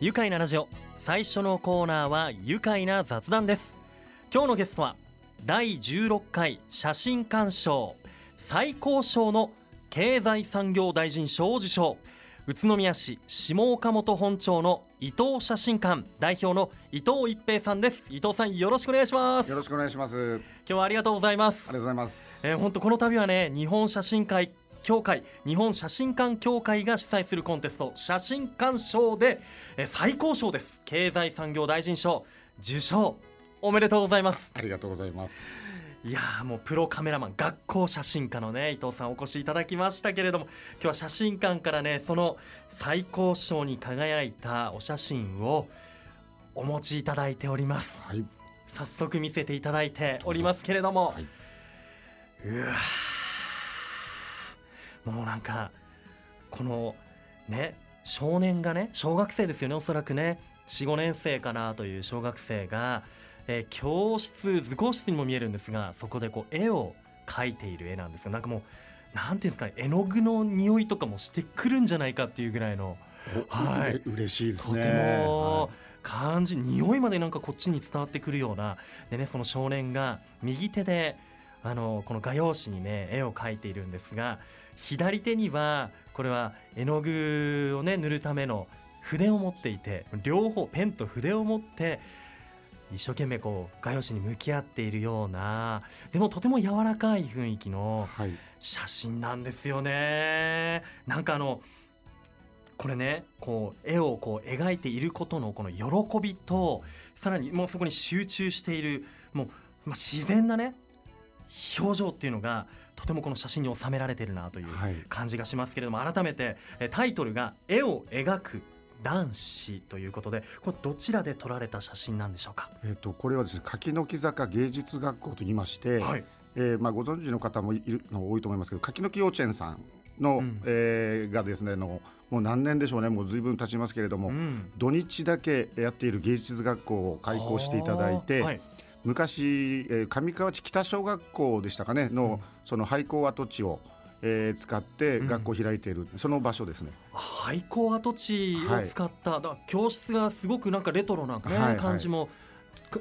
愉快なラジオ。最初のコーナーは愉快な雑談です。今日のゲストは第16回写真鑑賞。最高賞の経済産業大臣賞を受賞。宇都宮市下岡本本町の伊藤写真館。代表の伊藤一平さんです。伊藤さんよろしくお願いします。よろしくお願いします。あり今日はありがとうございます。がとうございます。えー、本当この度はね日本写真会協会日本写真館協会が主催するコンテスト写真館賞で、えー最高賞です。経済産業大臣賞。受賞。おめでとうございます。ありがとうございます。いやーもうプロカメラマン学校写真家のね伊藤さんお越しいただきましたけれども今日は写真館からねその最高賞に輝いたお写真をお持ちいただいております。はい。早速見せていただいておりますけれども、はい。うわーもうなんかこのね少年がね小学生ですよねおそらくね。45年生かなという小学生が、えー教室図工室にも見えるんですがそこでこう絵を描いている絵なんですよ。なんかもうなんていうんですかね絵の具の匂いとかもしてくるんじゃないかっていうぐらいのおはい。嬉しいですね。とてもは感じ、匂いまでなんかこっちに伝わってくるようなでねその少年が右手であのこの画用紙にね絵を描いているんですが左手にはこれは絵の具をね塗るための筆を持っていて両方ペンと筆を持って一生懸命こう画用紙に向き合っているようなでもとても柔らかい雰囲気いのはい。写真なんですよねなんかあのこれねこう絵をこう描いていることのこの喜びとさらにもうそこに集中しているもう、まあ、自然なね表情っていうのがとてもこの写真に収められてるなというはい。感じがしますけれども改めてえタイトルが「絵を描く男子」ということでこれどちらで撮られた写真なんでしょうか、えっ、とこれはですね柿の木坂芸術学校と言いまして、はい、えーまあご存知の方もいるの多いと思いますけど柿の木幼稚園さんの、うん。えーがですねのもう何年でしょうねもう随分経ちますけれども、うん。土日だけやっている芸術学校を開校していただいて、はい昔、えー上川内北小学校でしたかねの、うん。その廃校跡地を、えー使ってうん。学校を開いている、その場所ですね。廃校跡地を使った、だから教室がすごくなんかレトロな、ねはいはい。感じもく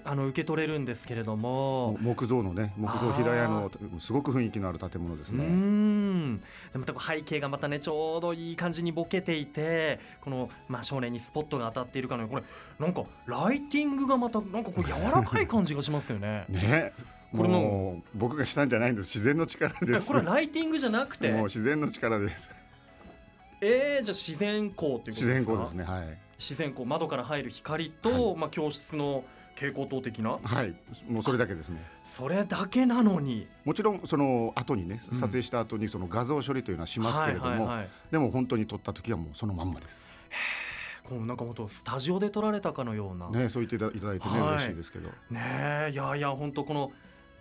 あの受け取れるんですけれども。木造のね木造平屋のすごく雰囲気のある建物ですね。んでまたこう背景がまたねちょうどいい感じにボケていてこの、まあ、少年にスポットが当たっているかのようにこれなんかライティングがまたなんかこう 柔らかい感じがしますよね。ねこれも僕がしたんじゃないんです自然の力です。これはライティングじゃなくて？もう自然の力です。えー、じゃあ自然光ということですか？自然光ですね。はい。自然光窓から入る光と、まあ、教室の蛍光灯的な？はい。もうそれだけですね。それだけなのにもちろんその後にねうん撮影した後にその画像処理というのはしますけれども、でも本当に撮った時はもうそのまんまです。こうなんか本当スタジオで撮られたかのようなねねそう言っていただいてね、はい嬉しいですけど。えいやいや本当この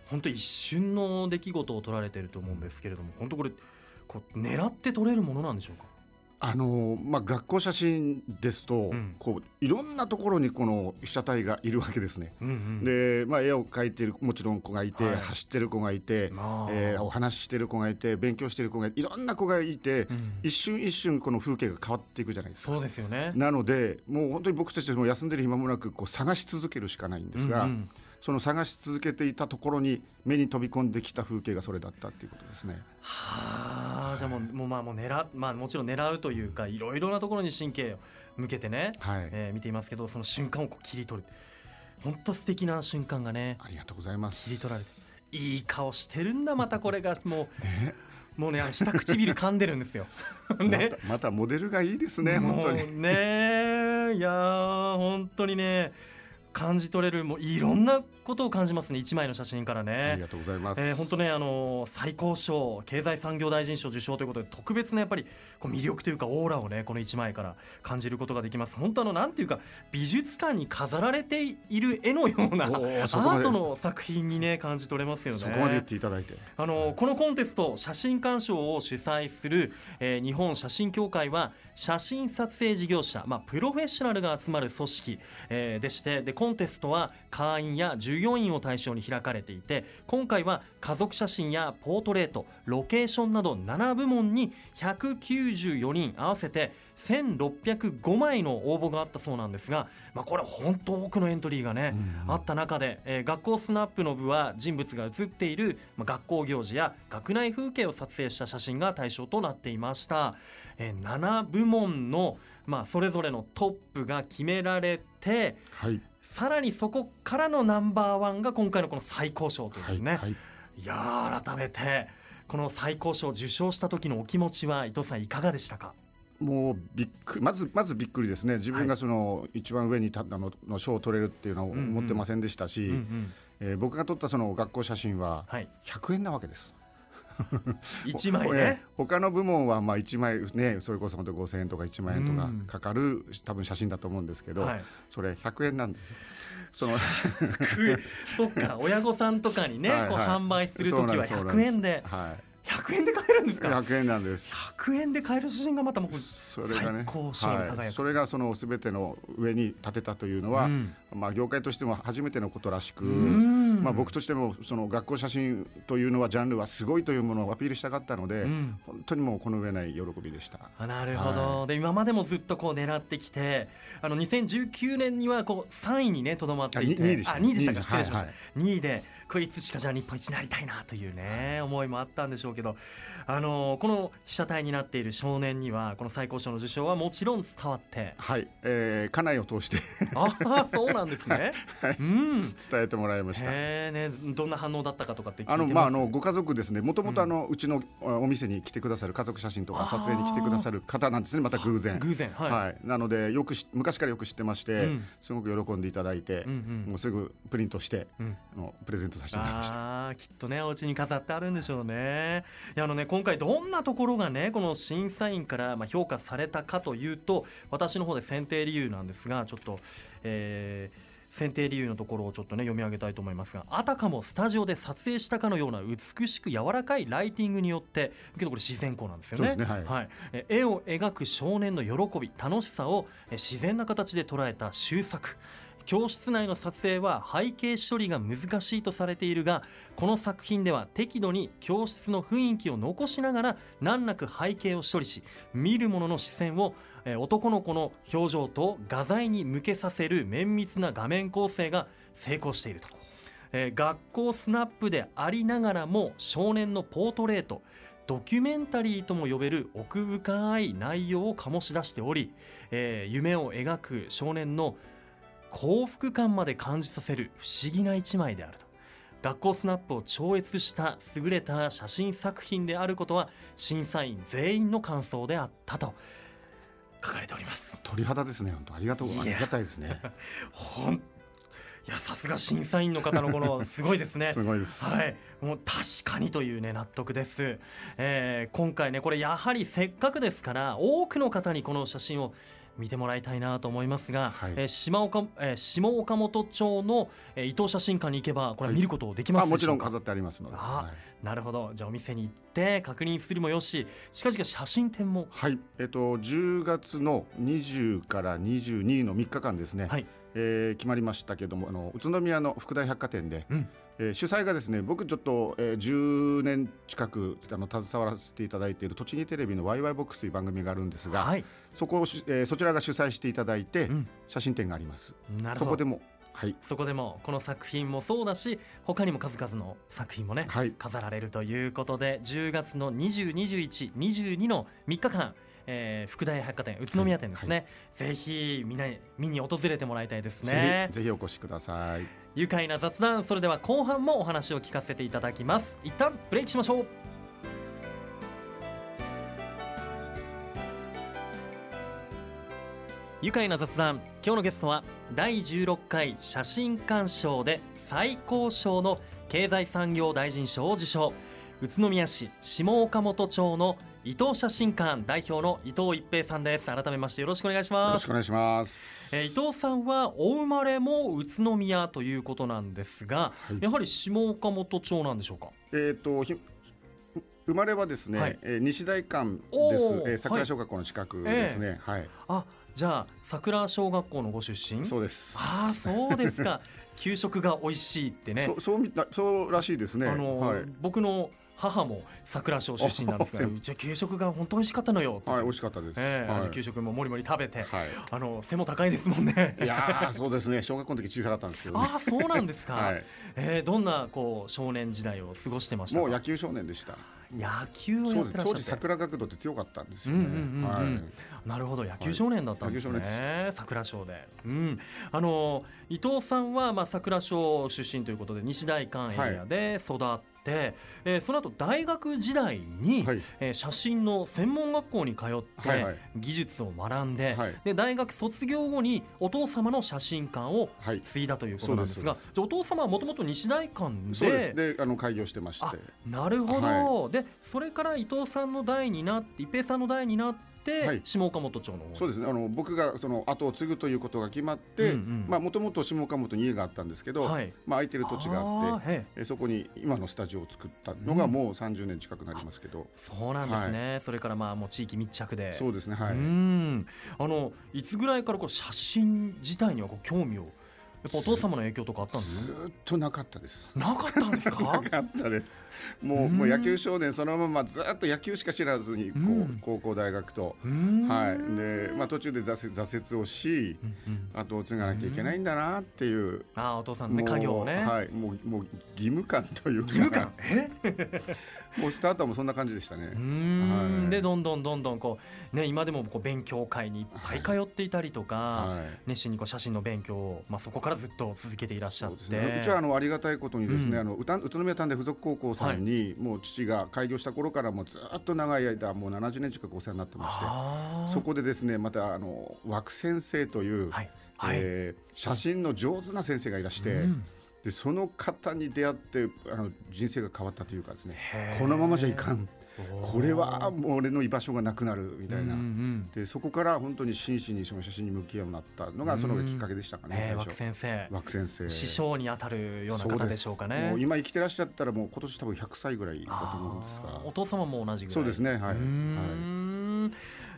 本当一瞬の出来事を撮られてると思うんですけれども本当これこう狙って撮れるものなんでしょうか？あのまあ、学校写真ですと、ん。こういろんなところにこの被写体がいるわけですね。うんうんで、まあ、絵を描いてるもちろん子がいて、はい。走ってる子がいて、まあ。えーお話ししてる子がいて勉強してる子がいていろんな子がいて、うん一瞬一瞬この風景が変わっていくじゃないですか。そうですよね。なのでもう本当に僕たちも休んでる暇もなくこう探し続けるしかないんですが、うんうん。その探し続けていたところに目に飛び込んできた風景がそれだったっていうことですね。はあじゃあもうもうまあもう狙っまあもちろん狙うというかいろいろなところに神経を向けてね、はい、えー見ていますけどその瞬間をこう切り取る。本当素敵な瞬間がねありがとうございます。切り取られていい顔してるんだ またこれがもね。うもうね下唇噛んでるんですよ。ね またまたモデルがいいですね本当に。ねいやー本当にね感じ取れるもういろんなことを感じますね一枚の写真からありねが。とうございます。えー、本当ね、あのー最高賞経済産業大臣賞受賞ということで特別なやっぱりこう魅力というかオーラをねこの一枚から感じることができます本当あのなんていうか美術館に飾られている絵のようなアートの作品にね感じ取れますよねそこまで言っていただいて。あのこのコンテスト写真鑑賞を主催する、えー日本写真協会は写真撮影事業者、まあ、プロフェッショナルが集まる組織、えーでしてでコンテストは会員や従業員を対象に開かれていて今回は家族写真やポートレートロケーションなど7部門に194人合わせて1605枚の応募があったそうなんですが、まあ、これ本当多くのエントリーがね、うんあった中で、えー学校スナップの部は人物が写っている、まあ、学校行事や学内風景を撮影した写真が対象となっていました、えー7部門の、まあ、それぞれのトップが決められてはい。さらにそこからのナンバーワンが今回のこの最高賞というはいね、はい。い、やー改めてこの最高賞を受賞した時のお気持ちは伊藤さんいかがでしたか？もうびっくりまずまずびっくりですね。自分がその一番上に立ったのの賞を取れるっていうのは思ってませんでしたし、うんうん。えー僕が撮ったその学校写真ははい、100円なわけです。1枚ね。ー他の部門はまあ1枚ねそれこそ本当5000円とか1万円とかうんかかる多分写真だと思うんですけど、はい、それ100円なんですよ。その くそっか。親御さんとかにねはいはい。こう販売する時はそうなん100円で。はい100円で買えるんですか？100円なんです。100円で買える写真がまたもうそれがねはい、それがその全ての上に立てたというのは、うん。まあ業界としても初めてのことらしく、うんまあ僕としてもその学校写真というのはジャンルはすごいというものをアピールしたかったので、うん。本当にもうこの上ない喜びでした。あなるほど、はで今までもずっとこう狙ってきてあの2019年にはこう3位にねとどまっていて。あに2位でしたあ2位でしたか。2位失礼しました、はい2位でこれいつしかじゃあ日本一になりたいなというね思いもあったんでしょうけどあのこの被写体になっている少年にはこの最高賞の受賞はもちろん伝わって。はい、えー、家内を通して。ああそうなんですね、うん。伝えてもらいました。ねどんな反応だったかとかってあのまああのご家族ですね。もともとあの、うちのあお店に来てくださる家族写真とか撮影に来てくださる方なんですね。また偶然。偶然はい、はい、なのでよくし昔からよく知ってまして、うんすごく喜んでいただいて、うんうんもうすぐプリントして、うんプレゼントさせてもらいました。あーきっとねお家に飾ってあるんでしょうねいやあのね今回どんなところがねこの審査員からまあ評価されたかというと私の方で選定理由なんですがちょっと、えー選定理由のところをちょっとね読み上げたいと思いますがあたかもスタジオで撮影したかのような美しく柔らかいライティングによってけどこれ自然光なんですよね。ねはい。え絵を描く少年の喜び楽しさをえ自然な形で捉えた秀作。教室内の撮影は背景処理が難しいとされているがこの作品では適度に教室の雰囲気を残しながら難なく背景を処理し見る者の視線を男の子の表情と画材に向けさせる綿密な画面構成が成功していると、え学校スナップでありながらも少年のポートレートドキュメンタリーとも呼べる奥深い内容を醸し出しており、え夢を描く少年の幸福感まで感じさせる不思議な一枚であると。学校スナップを超越した優れた写真作品であることは審査員全員の感想であったと。書かれております鳥肌ですね。本当ありがとうありがたいですね。ほんいやさすが審査員の方のこのすごいですね すごいです。はい、もう確かにというね納得です、えー今回ねこれやはりせっかくですから多くの方にこの写真を見てもらいたいなと思いますが、はい。えー島岡えー下岡本町の、えー伊藤写真館に行けばこれ見ることできますあもでしょうんか、ちろ飾ってありますので。あはい。なるほど。じゃあお店に行って確認するもよし近々写真展も。はい、えっと10月の20から22の3日間ですね。はい。えー決まりましたけどもあの宇都宮の福大百貨店で、うんえー主催がですね僕ちょっと、えー10年近くあの携わらせていただいている栃木テレビのワイワイボックスという番組があるんですが、はい、そこをし、えーそちらが主催していただいて、うん。写真展があります。なるほど。そこでもはい。そこでもこの作品もそうだし他にも数々の作品もね、はい。飾られるということで10月の202122の3日間、えー福大百貨店宇都宮店ですね、ぜひみんな見に訪れてもらいたいですね。ぜひぜひお越しください。愉快な雑談それでは後半もお話を聞かせていただきます。一旦ブレイクしましょう。愉快な雑談今日のゲストは第16回写真鑑賞で最高賞の経済産業大臣賞を受賞。宇都宮市下岡本町の伊藤写真館代表の伊藤一平さんです。改めましてよろしくお願いしよます。ろしくお願いします。えー伊藤さんはお生まれも宇都宮ということなんですが、はい。やはり下岡本町なんでしょうか？えっ、とひ生まれはですね、はい。えー西大館です。えー桜小学校の近くですね。はい、あじゃあ桜小学校のご出身？そうです。ああそうですか。給食が美味しいってね。そうそうみたそうらしいですね。あの、はい。僕の母も桜賞出身なんですがあう。ちは給食が本当美味しかったのよ。はい美味しかったです、ええあのはい給食ももりもり食べて、はい。あの背も高いですもんね。いやーそうですね。小学校の時小さかったんですけどね。ああそうなんですか、はい。えーどんなこう少年時代を過ごしてました？かもう野球少年でした。野球をやってらっしゃって。当時桜学童って強かったんですよね、はい。なるほど。野球少年だったんですね、はい。桜賞で、うん、あの伊藤さんはまあ桜賞出身ということで西大館エリアで育って、えーその後大学時代に、はい。えー写真の専門学校に通って、はいはい。技術を学んで,、はい。で大学卒業後にお父様の写真館をはい。継いだということなんですが、そうですじゃあお父様はもともと西大館でそうであの開業してまして。あなるほど、はでそれから伊藤さんの代になって一平さんの代になって、はい。下岡本町の方そうですね。あの僕がその後を継ぐということが決まってうんもともと下岡本に家があったんですけど、はい。まあ、空いてる土地があってえ。えそこに今のスタジオを作ったのがもう30年近くなりますけど、そうなんですね、それからまあもう地域密着で。そうですね。はい、うん。あのいつぐらいからこう写真自体にはこう興味をやっぱお父様の影響とかあったんですずーっとなかったです。なかったんですか？なかったです。もう,、うん。もう野球少年そのままずっと野球しか知らずにこう、うん。高校大学と、うん。はい。でまあ、途中で挫折挫折をし後を継がなきゃいけないんだなっていう、ああお父さんのね家業をね、はい、もうもう義務感というか。義務感？え？もうスタートはもうそんな感じでしたね。う。ん、はい。でどんどんどんどんこうね今でもこう勉強会にいっぱい通っていたりとか、はい。熱心にこう写真の勉強を、まあ、そこからずっと続けていらっしゃって、ですね、うちはあのありがたいことにですね、うん。あの宇都宮丹で附属高校さんに、もう父が開業した頃からもうずっと長い間もう70年近くお世話になってましてそこでですねまたあの枠先生という、はい。はい、えー写真の上手な先生がいらして、うんでその方に出会ってあの人生が変わったというかですね。このままじゃいかん。これはもう俺の居場所がなくなるみたいな。うんうんでそこから本当に真摯にその写真に向き合うようになったのがそのきっかけでしたかね、ね枠最初。先生。枠先生。師匠にあたるようなそ方でしょうかね。もう今生きてらっしゃったらもう今年多分100歳ぐらいだと思うんですが。お父様も同じぐらい。そうですねはい、はい。ん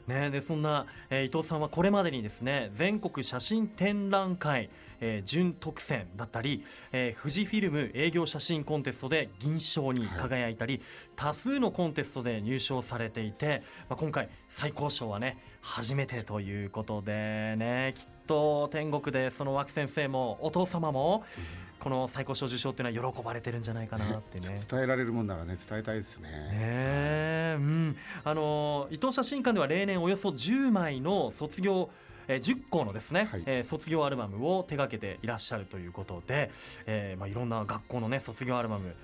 ね、でそんな、えー伊藤さんはこれまでにですね全国写真展覧会、えー準特選だったり、えー富士フィルム営業写真コンテストで銀賞に輝いたり、多数のコンテストで入賞されていて、まあ、今回最高賞はね初めてということでねきっと天国でその枠先生もお父様もこの最高賞受賞っていうのは喜ばれてるんじゃないかなってね。伝えられるもんならね伝えたいですね。ねえうん、あの伊藤写真館では例年およそ10枚の卒業えー10校のですね、はい。えー卒業アルバムを手掛けていらっしゃるということで、えーまあ、いろんな学校のね卒業アルバム。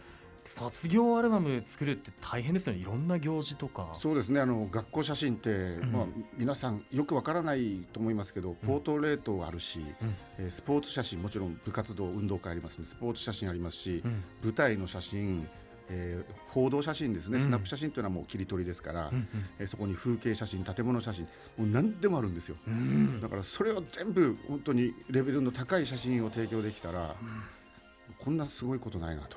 卒業アルバム作るって大変ですよね。いろんな行事とか。そうですね。あの学校写真って、ん。まあ、皆さんよくわからないと思いますけど、ポートレートあるし、うん。えースポーツ写真もちろん部活動運動会ありますねスポーツ写真ありますし、うん。舞台の写真、えー報道写真ですね、うんスナップ写真というのはもう切り取りですから、うんえーそこに風景写真建物写真もう何でもあるんですよ。うんうんだからそれを全部本当にレベルの高い写真を提供できたら、こんなすごいことないなと。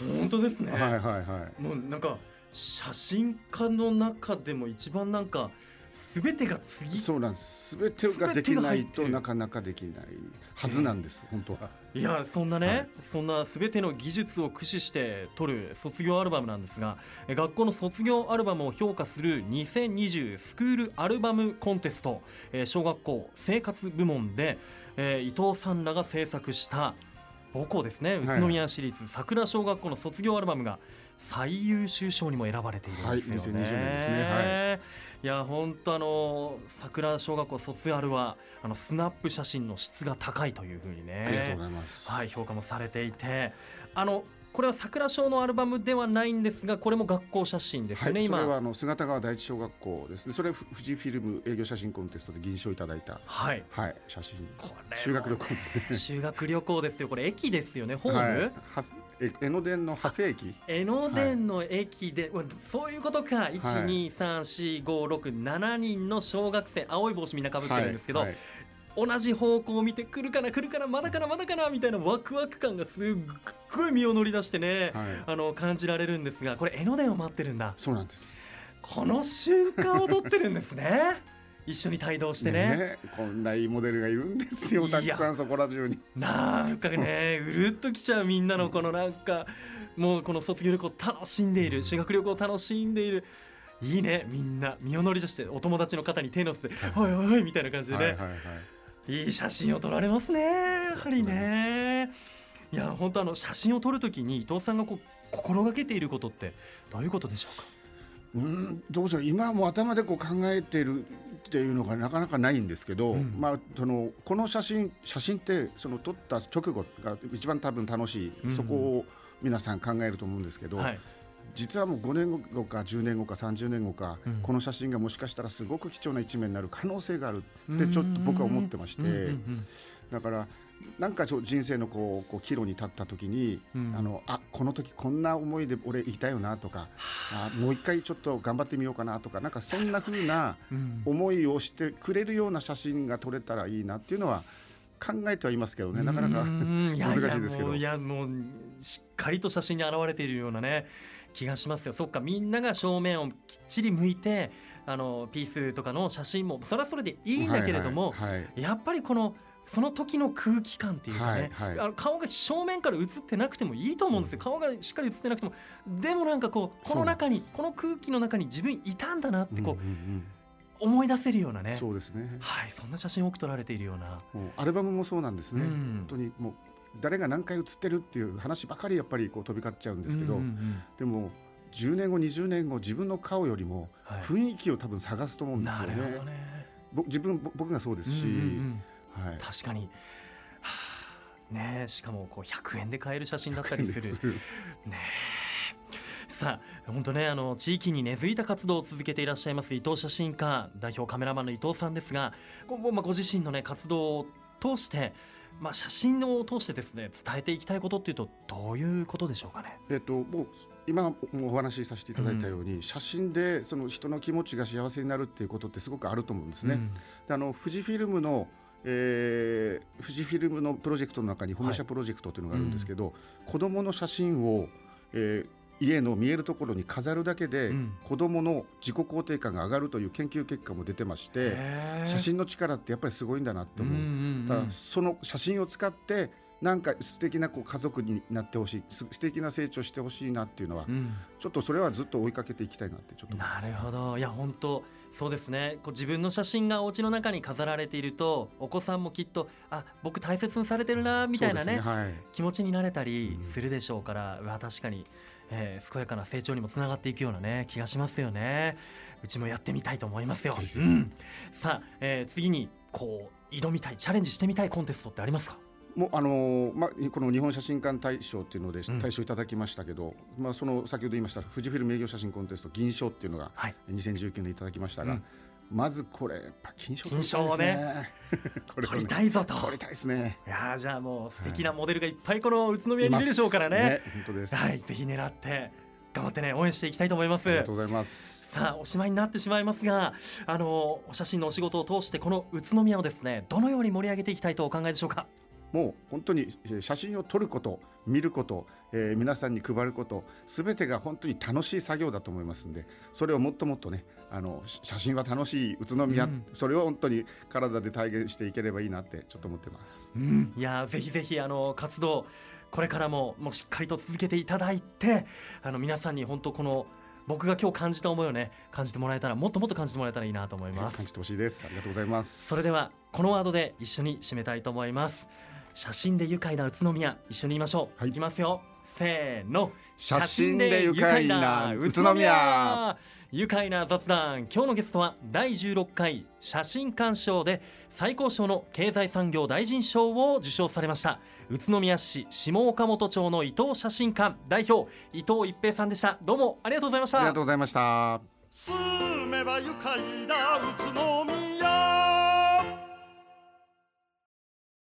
本当ですね、はいはいはい。もうなんか写真家の中でも一番なんか全てが次そうなんです。全てができないとなかなかできないはずなんです。本当は。いやそんなね、はい。そんなすべての技術を駆使して撮る卒業アルバムなんですがえ学校の卒業アルバムを評価する2020スクールアルバムコンテスト、えー小学校生活部門で、えー伊藤さんらが制作した母校ですね宇都宮市立桜小学校の卒業アルバムが最優秀賞にも選ばれているんですよね。はい。2020年ですね。はいや本当あの桜小学校卒アルはあのスナップ写真の質が高いというふうにねありがとうございます。はい、評価もされていてあのこれは桜賞のアルバムではないんですがこれも学校写真ですよね、はい、それは今あの姿川第一小学校ですね。それふ富士フィルム営業写真コンテストで銀賞いただいたはい。はい写真。これ修学旅行ですね。修学旅行ですよ。これ駅ですよねホーム、はい、はえ江ノ電の長谷駅。江ノ電の駅で、うわそういうことか。1234567人の小学生青い帽子みんなかぶってるんですけど、はいはい同じ方向を見て来るかな来るかなまだかなまだかなみたいなワクワク感がすっごい身を乗り出してね、はい。あの感じられるんですがこれ江ノ電を待ってるんだ。そうなんです。この瞬間を撮ってるんですね。一緒に帯同してね。えこんないいモデルがいるんですよ。たくさんそこら中に。なんかね うるっときちゃうみんなのこのなんかもうこの卒業旅行楽しんでいる修学旅行楽しんでいる。いいねみんな。身を乗り出してお友達の方に手のせて「おいおい」みたいな感じでね、はいはいはいいい写真を撮られますねやはりね。いや本当あの写真を撮るときに伊藤さんがこう心がけていることってどういうことでしょうか？うんどうしよう。今はもう頭でこう考えているっていうのがなかなかないんですけど、うん。まあ、そのこの写真写真ってその撮った直後が一番多分楽しい、うん。そこを皆さん考えると思うんですけど、はい実はもう5年後か10年後か30年後か、うん。この写真がもしかしたらすごく貴重な一面になる可能性があるってちょっと僕は思ってまして、だからなんかちょ人生のこうこう岐路に立った時に、うん。あのあこの時こんな思いで俺いたよなとかあ。もう一回ちょっと頑張ってみようかなとかなんかそんな風なうん。思いをしてくれるような写真が撮れたらいいなっていうのは考えてはいますけどね。なかなか 難しいですけど。いやもうしっかりと写真に現れているようなね気がしますよ。そっかみんなが正面をきっちり向いてあのピースとかの写真もそれはそれでいいんだけれども、はいはい。はいやっぱりこのその時の空気感っていうかね、はいはい。顔が正面から映ってなくてもいいと思うんですよ、顔がしっかり映ってなくても。でもなんかこうこの中にこの空気の中に自分いたんだなってこう、うんうん思い出せるようなね。うんそうですね。はいそんな写真を多く撮られているような、もうアルバムもそうなんですね、うん。本当にもう誰が何回写ってるっていう話ばかりやっぱりこう飛び交っちゃうんですけど、でも10年後20年後自分の顔よりもはい。雰囲気を多分探すと思うんですなるよね。ほどね。ぼ自分ぼ僕がそうですし、はい。確かに、はあねえしかもこう100円で買える写真だったりする。ねえ。さあ本当ねあの地域に根付いた活動を続けていらっしゃいます伊藤写真家代表カメラマンの伊藤さんですがご,、まあ、ご自身のね活動を通して、まあ、写真を通してですね伝えていきたいことっていうとどういうことでしょうかね？えっともう今お話しさせていただいたように、写真でその人の気持ちが幸せになるっていうことってすごくあると思うんですね。うんであの富士フィルムのえー富士フィルムのプロジェクトの中に保護者プロジェクトというのがあるんですけど、子どもの写真を、えー家の見えるところに飾るだけで、うん。子どもの自己肯定感が上がるという研究結果も出てまして写真の力ってやっぱりすごいんだなって思う。うんうんうんその写真を使ってなんか素敵なこう家族になってほしいす素敵な成長してほしいなっていうのは、うん。ちょっとそれはずっと追いかけていきたいなってちょっとなるほど。いや本当そうですね。こう自分の写真がお家の中に飾られているとお子さんもきっとあ僕大切にされてるなみたいなねそうですはい。気持ちになれたりうん。するでしょうから、うわ確かに、えー健やかな成長にもつながっていくようなね気がしますよね。うちもやってみたいと思いますよ、うん、さあ、えー次にこう挑みたいチャレンジしてみたいコンテストってありますか？もうあのーまあ、この日本写真館大賞っていうのでうん。大賞いただきましたけど、まあ、その先ほど言いました富士フィルム営業写真コンテスト銀賞っていうのがはい。2019年いただきましたが、うんまずこれやっぱ金賞金賞をねこれを撮りたいぞと。撮りたいですね。いやーじゃあもう素敵なモデルがいっぱいこの宇都宮にいるでしょうからね。本当です、はいぜひ狙って頑張ってね応援していきたいと思います。ありがとうございます。さあおしまいになってしまいますがあのお写真のお仕事を通してこの宇都宮をですねどのように盛り上げていきたいとお考えでしょうか？もう本当にえー写真を撮ること見ること、えー皆さんに配ることすべてが本当に楽しい作業だと思いますんでそれをもっともっとねあのし写真は楽しい宇都宮、うんそれを本当に体で体現していければいいなってちょっと思ってます。うん、いやーぜひぜひあの活動これからももうしっかりと続けていただいてあの皆さんに本当この僕が今日感じた思いをね感じてもらえたらもっともっと感じてもらえたらいいなと思います感じてほしいです。ありがとうございます。それではこのワードで一緒に締めたいと思います写真で愉快な宇都宮一緒に言いましょう、はい。いきますよ。せーの。写真で愉快な宇都宮。愉快な雑談。今日のゲストは第16回写真鑑賞で最高賞の経済産業大臣賞を受賞されました宇都宮市下岡本町の伊藤写真館。代表伊藤一平さんでした。どうもありがとうございました。ありがとうございました。住めば愉快な宇都宮